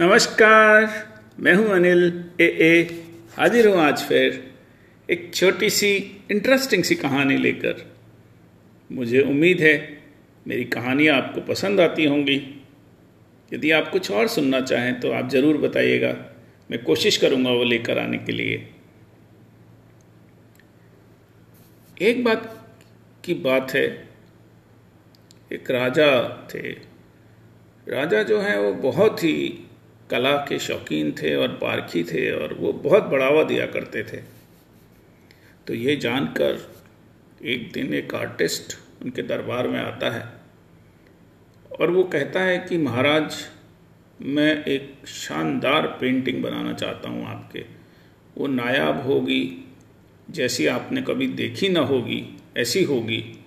नमस्कार, मैं हूँ अनिल, ए ए, हाजिर हूँ आज फिर एक छोटी सी इंटरेस्टिंग सी कहानी लेकर। मुझे उम्मीद है मेरी कहानियाँ आपको पसंद आती होंगी। यदि आप कुछ और सुनना चाहें तो आप ज़रूर बताइएगा। मैं कोशिश करूँगा वो लेकर आने के लिए। एक बात की बात है, एक राजा थे। राजा जो हैं वो बहुत ही कला के शौकीन थे और पारखी थे और वो बहुत बढ़ावा दिया करते थे। तो ये जानकर एक दिन एक आर्टिस्ट उनके दरबार में आता है और वो कहता है कि, महाराज, मैं एक शानदार पेंटिंग बनाना चाहता हूँ आपके। वो नायाब होगी, जैसी आपने कभी देखी ना होगी, ऐसी होगी।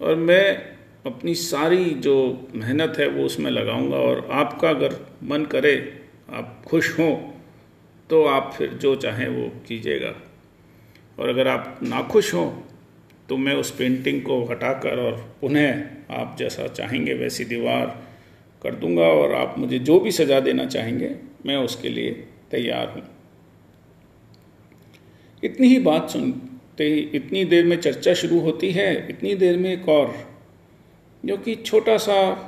और मैं अपनी सारी जो मेहनत है वो उसमें लगाऊँगा और आपका अगर मन करे, आप खुश हों तो आप फिर जो चाहें वो कीजिएगा। और अगर आप नाखुश हों तो मैं उस पेंटिंग को हटाकर और पुनः आप जैसा चाहेंगे वैसी दीवार कर दूँगा और आप मुझे जो भी सजा देना चाहेंगे, मैं उसके लिए तैयार हूँ। इतनी ही बात सुनते ही, इतनी देर में चर्चा शुरू होती है, इतनी देर में एक और जो कि छोटा सा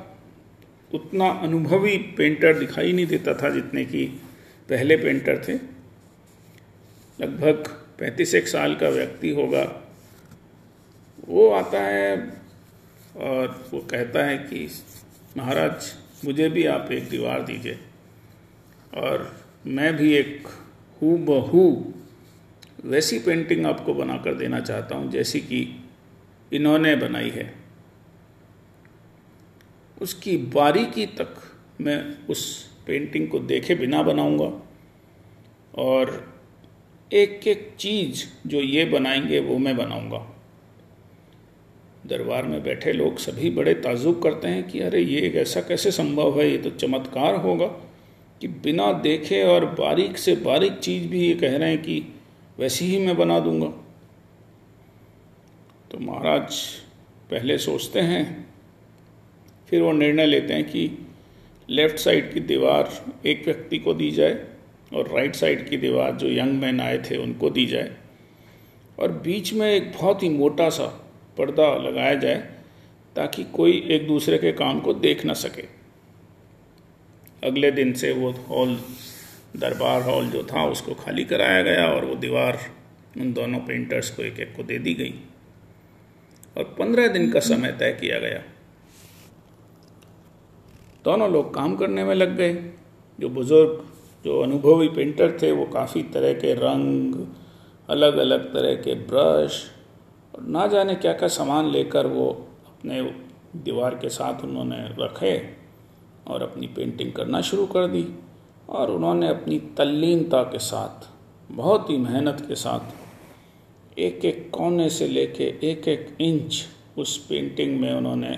उतना अनुभवी पेंटर दिखाई नहीं देता था जितने कि पहले पेंटर थे। लगभग पैंतीस एक साल का व्यक्ति होगा। वो आता है और वो कहता है कि, महाराज, मुझे भी आप एक दीवार दीजिए। और मैं भी एक हु बहू वैसी पेंटिंग आपको बनाकर देना चाहता हूँ, जैसी कि इन्होंने बनाई है। उसकी बारीकी तक मैं उस पेंटिंग को देखे बिना बनाऊँगा। और एक एक चीज़ जो ये बनाएँगे, वो मैं बनाऊँगा। दरबार में बैठे लोग सभी बड़े ताजुब करते हैं कि अरे, ये ऐसा कैसे संभव है? ये तो चमत्कार होगा कि बिना देखे और बारीक से बारीक चीज़ भी ये कह रहे हैं कि वैसी ही मैं बना दूँगा। तो महाराज पहले सोचते हैं फिर वो निर्णय लेते हैं कि लेफ़्ट साइड की दीवार एक व्यक्ति को दी जाए और राइट साइड की दीवार जो यंग मैन आए थे उनको दी जाए। और बीच में एक बहुत ही मोटा सा पर्दा लगाया जाए ताकि कोई एक दूसरे के काम को देख ना सके। अगले दिन से वो हॉल, दरबार हॉल जो था उसको खाली कराया गया और वो दीवार उन दोनों पेंटर्स को एक एक को दे दी गई। और पंद्रह दिन का समय तय किया गया। दोनों लोग काम करने में लग गए। जो बुज़ुर्ग, जो अनुभवी पेंटर थे, वो काफ़ी तरह के रंग अलग अलग तरह के ब्रश और ना जाने क्या क्या सामान लेकर वो अपने दीवार के साथ उन्होंने रखे और अपनी पेंटिंग करना शुरू कर दी और उन्होंने अपनी तल्लीनता के साथ, बहुत ही मेहनत के साथ एक एक कोने से लेके एक एक इंच उस पेंटिंग में उन्होंने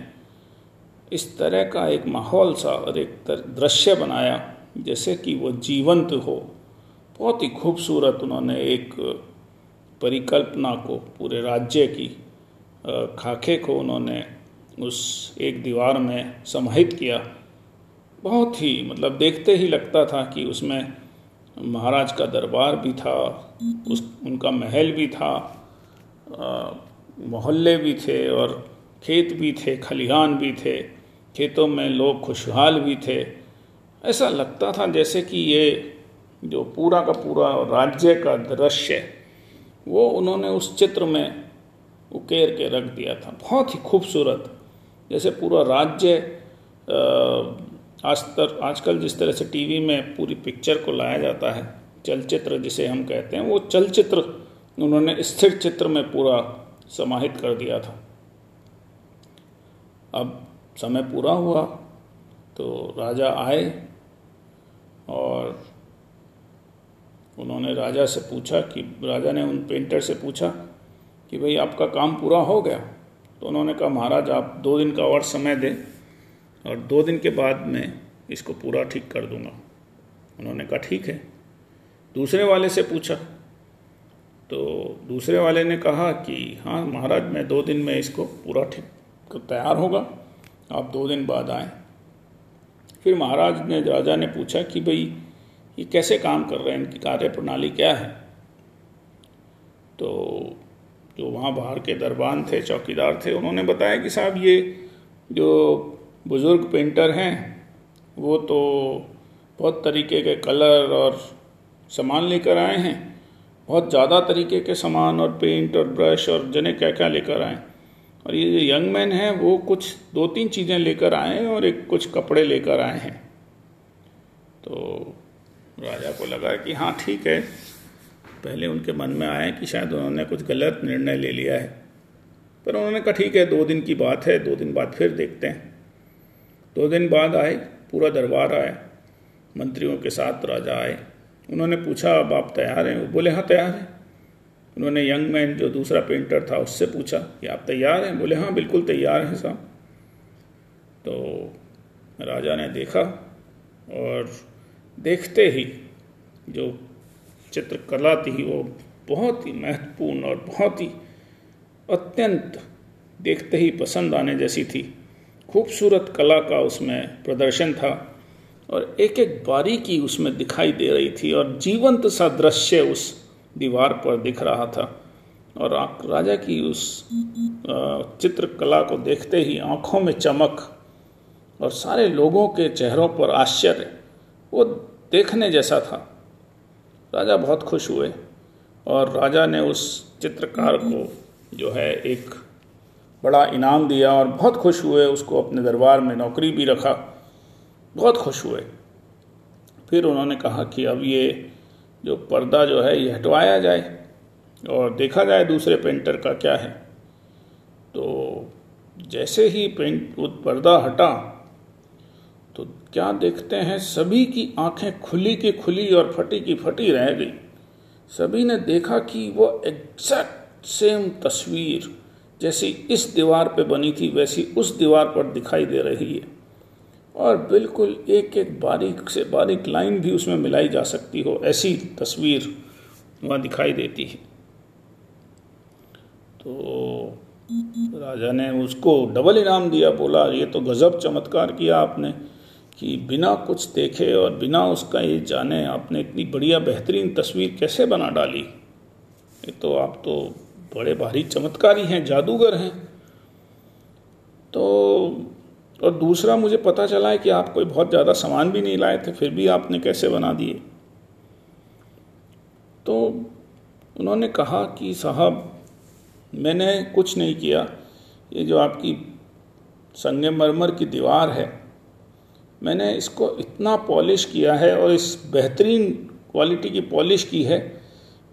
इस तरह का एक माहौल सा और एक दृश्य बनाया, जैसे कि वो जीवंत हो। बहुत ही खूबसूरत उन्होंने एक परिकल्पना को पूरे राज्य की खाके को उन्होंने उस एक दीवार में समाहित किया। बहुत ही मतलब देखते ही लगता था कि उसमें महाराज का दरबार भी था, उस, उनका महल भी था मोहल्ले भी थे और खेत भी थे, खलिहान भी थे। खेतों में लोग खुशहाल भी थे। ऐसा लगता था जैसे कि ये जो पूरा का पूरा राज्य का दृश्य वो उन्होंने उस चित्र में उकेर के रख दिया था। बहुत ही खूबसूरत। जैसे पूरा राज्य आज तक आजकल जिस तरह से टीवी में पूरी पिक्चर को लाया जाता है, चलचित्र जिसे हम कहते हैं, वो चलचित्र उन्होंने स्थिर चित्र में पूरा समाहित कर दिया था। अब समय पूरा हुआ तो राजा आए और उन्होंने राजा से पूछा कि, राजा ने उन पेंटर से पूछा कि भाई आपका काम पूरा हो गया? तो उन्होंने कहा, महाराज, आप दो दिन का और समय दें और दो दिन के बाद मैं इसको पूरा ठीक कर दूँगा। उन्होंने कहा, ठीक है। दूसरे वाले से पूछा तो दूसरे वाले ने कहा कि हाँ महाराज, मैं दो दिन में इसको पूरा ठीक, तैयार होगा। आप दो दिन बाद आए। फिर महाराज ने, राजा ने पूछा कि भाई, ये कैसे काम कर रहे हैं? इनकी कार्य प्रणाली क्या है? तो जो वहाँ बाहर के दरबान थे, चौकीदार थे, उन्होंने बताया कि साहब, ये जो बुज़ुर्ग पेंटर हैं, वो तो बहुत तरीके के कलर और सामान लेकर आए हैं। बहुत ज़्यादा तरीके के सामान और पेंट और ब्रश और जने क्या क्या लेकर आए। और ये जो यंग मैन है, वो कुछ दो तीन चीज़ें लेकर आए हैं और एक कुछ कपड़े लेकर आए हैं। तो राजा को लगा कि हाँ ठीक है। पहले उनके मन में आया कि शायद उन्होंने कुछ गलत निर्णय ले लिया है। पर उन्होंने कहा, ठीक है, दो दिन की बात है, दो दिन बाद फिर देखते हैं। दो दिन बाद आए, पूरा दरबार आया। मंत्रियों के साथ राजा आए। उन्होंने पूछा अब आप तैयार हैं? वो बोले हाँ तैयार हैं। उन्होंने यंग मैन, जो दूसरा पेंटर था, उससे पूछा कि आप तैयार हैं? बोले हाँ बिल्कुल तैयार हैं साहब। तो राजा ने देखा और देखते ही जो चित्रकला थी, वो बहुत ही महत्वपूर्ण और बहुत ही अत्यंत देखते ही पसंद आने जैसी थी। खूबसूरत कला का उसमें प्रदर्शन था और एक एक बारीकी उसमें दिखाई दे रही थी और जीवंत सा दृश्य उस दीवार पर दिख रहा था और राजा की उस चित्रकला को देखते ही आँखों में चमक और सारे लोगों के चेहरों पर आश्चर्य। वो देखने जैसा था। राजा बहुत खुश हुए और राजा ने उस चित्रकार को जो है एक बड़ा इनाम दिया और बहुत खुश हुए, उसको अपने दरबार में नौकरी भी रखा। बहुत खुश हुए। फिर उन्होंने कहा कि अब ये जो पर्दा जो है, ये हटवाया जाए और देखा जाए दूसरे पेंटर का क्या है। तो जैसे ही पेंट वो पर्दा हटा तो क्या देखते हैं, सभी की आँखें खुली की खुली और फटी की फटी रह गई। सभी ने देखा कि वो एग्जैक्ट सेम तस्वीर जैसी इस दीवार पे बनी थी, वैसी उस दीवार पर दिखाई दे रही है। और बिल्कुल एक एक बारीक से बारीक लाइन भी उसमें मिलाई जा सकती हो, ऐसी तस्वीर वहाँ दिखाई देती है। तो राजा ने उसको डबल इनाम दिया, बोला, ये तो गज़ब चमत्कार किया आपने कि बिना कुछ देखे और बिना उसका ये जाने आपने इतनी बढ़िया बेहतरीन तस्वीर कैसे बना डाली? ये तो आप तो बड़े भारी चमत्कारी हैं, जादूगर हैं। तो और दूसरा मुझे पता चला है कि आप कोई बहुत ज़्यादा सामान भी नहीं लाए थे, फिर भी आपने कैसे बना दिए? तो उन्होंने कहा कि, साहब, मैंने कुछ नहीं किया। ये जो आपकी संगमरमर की दीवार है, मैंने इसको इतना पॉलिश किया है और इस बेहतरीन क्वालिटी की पॉलिश की है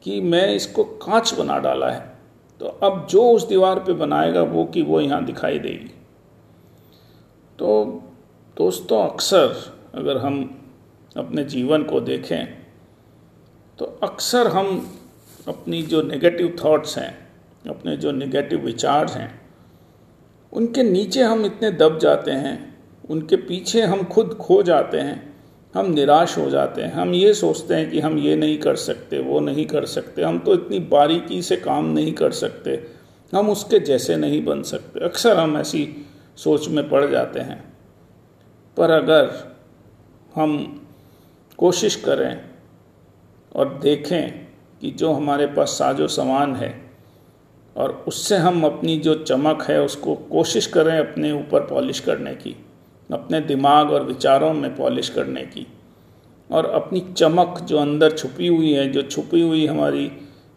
कि मैं इसको कांच बना डाला है। तो अब जो उस दीवार पे बनाएगा वो कि वो यहाँ दिखाई देगी। तो दोस्तों, अक्सर अगर हम अपने जीवन को देखें तो अक्सर हम अपनी जो नेगेटिव थॉट्स हैं, अपने जो नेगेटिव विचार हैं, उनके नीचे हम इतने दब जाते हैं, उनके पीछे हम खुद खो जाते हैं, हम निराश हो जाते हैं, हम ये सोचते हैं कि हम ये नहीं कर सकते, वो नहीं कर सकते, हम तो इतनी बारीकी से काम नहीं कर सकते, हम उसके जैसे नहीं बन सकते। अक्सर हम ऐसी सोच में पड़ जाते हैं। पर अगर हम कोशिश करें और देखें कि जो हमारे पास साजो सामान है और उससे हम अपनी जो चमक है उसको कोशिश करें अपने ऊपर पॉलिश करने की, अपने दिमाग और विचारों में पॉलिश करने की और अपनी चमक जो अंदर छुपी हुई है, जो छुपी हुई हमारी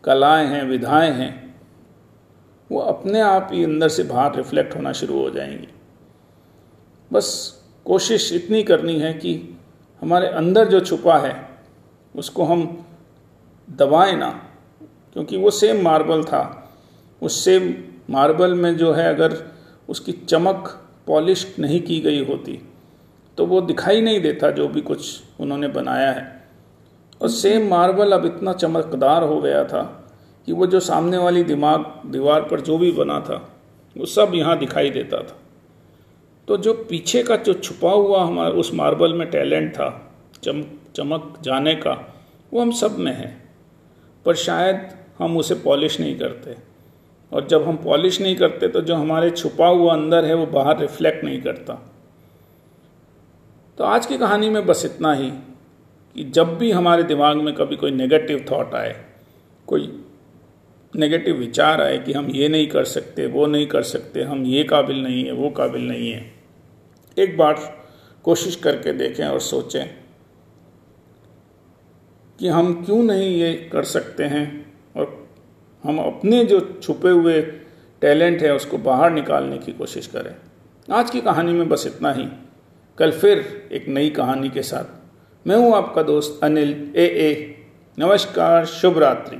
कलाएँ हैं, विधाएँ हैं, वो अपने आप ही अंदर से बाहर रिफ्लेक्ट होना शुरू हो जाएँगी। बस कोशिश इतनी करनी है कि हमारे अंदर जो छुपा है, उसको हम दबाएँ ना, क्योंकि वो सेम मार्बल था। उस सेम मार्बल में जो है, अगर उसकी चमक पॉलिश नहीं की गई होती तो वो दिखाई नहीं देता जो भी कुछ उन्होंने बनाया है। और सेम मार्बल अब इतना चमकदार हो गया था कि वो जो सामने वाली दिमाग, दीवार पर जो भी बना था, वो सब यहाँ दिखाई देता था। तो जो पीछे का जो छुपा हुआ हमारा, उस मार्बल में टैलेंट था, चम, चमक जाने का, वो हम सब में है। पर शायद हम उसे पॉलिश नहीं करते। और जब हम पॉलिश नहीं करते तो जो हमारे छुपा हुआ अंदर है, वो बाहर रिफ्लेक्ट नहीं करता। तो आज की कहानी में बस इतना ही, कि जब भी हमारे दिमाग में कभी कोई नेगेटिव थॉट आए, कोई नेगेटिव विचार आए कि हम ये नहीं कर सकते, वो नहीं कर सकते, हम ये काबिल नहीं है, वो काबिल नहीं है। एक बार कोशिश करके देखें और सोचें कि हम क्यों नहीं ये कर सकते हैं और हम अपने जो छुपे हुए टैलेंट है उसको बाहर निकालने की कोशिश करें। आज की कहानी में बस इतना ही। कल फिर एक नई कहानी के साथ। मैं हूँ आपका दोस्त अनिल ए ए नमस्कार, शुभ रात्रि।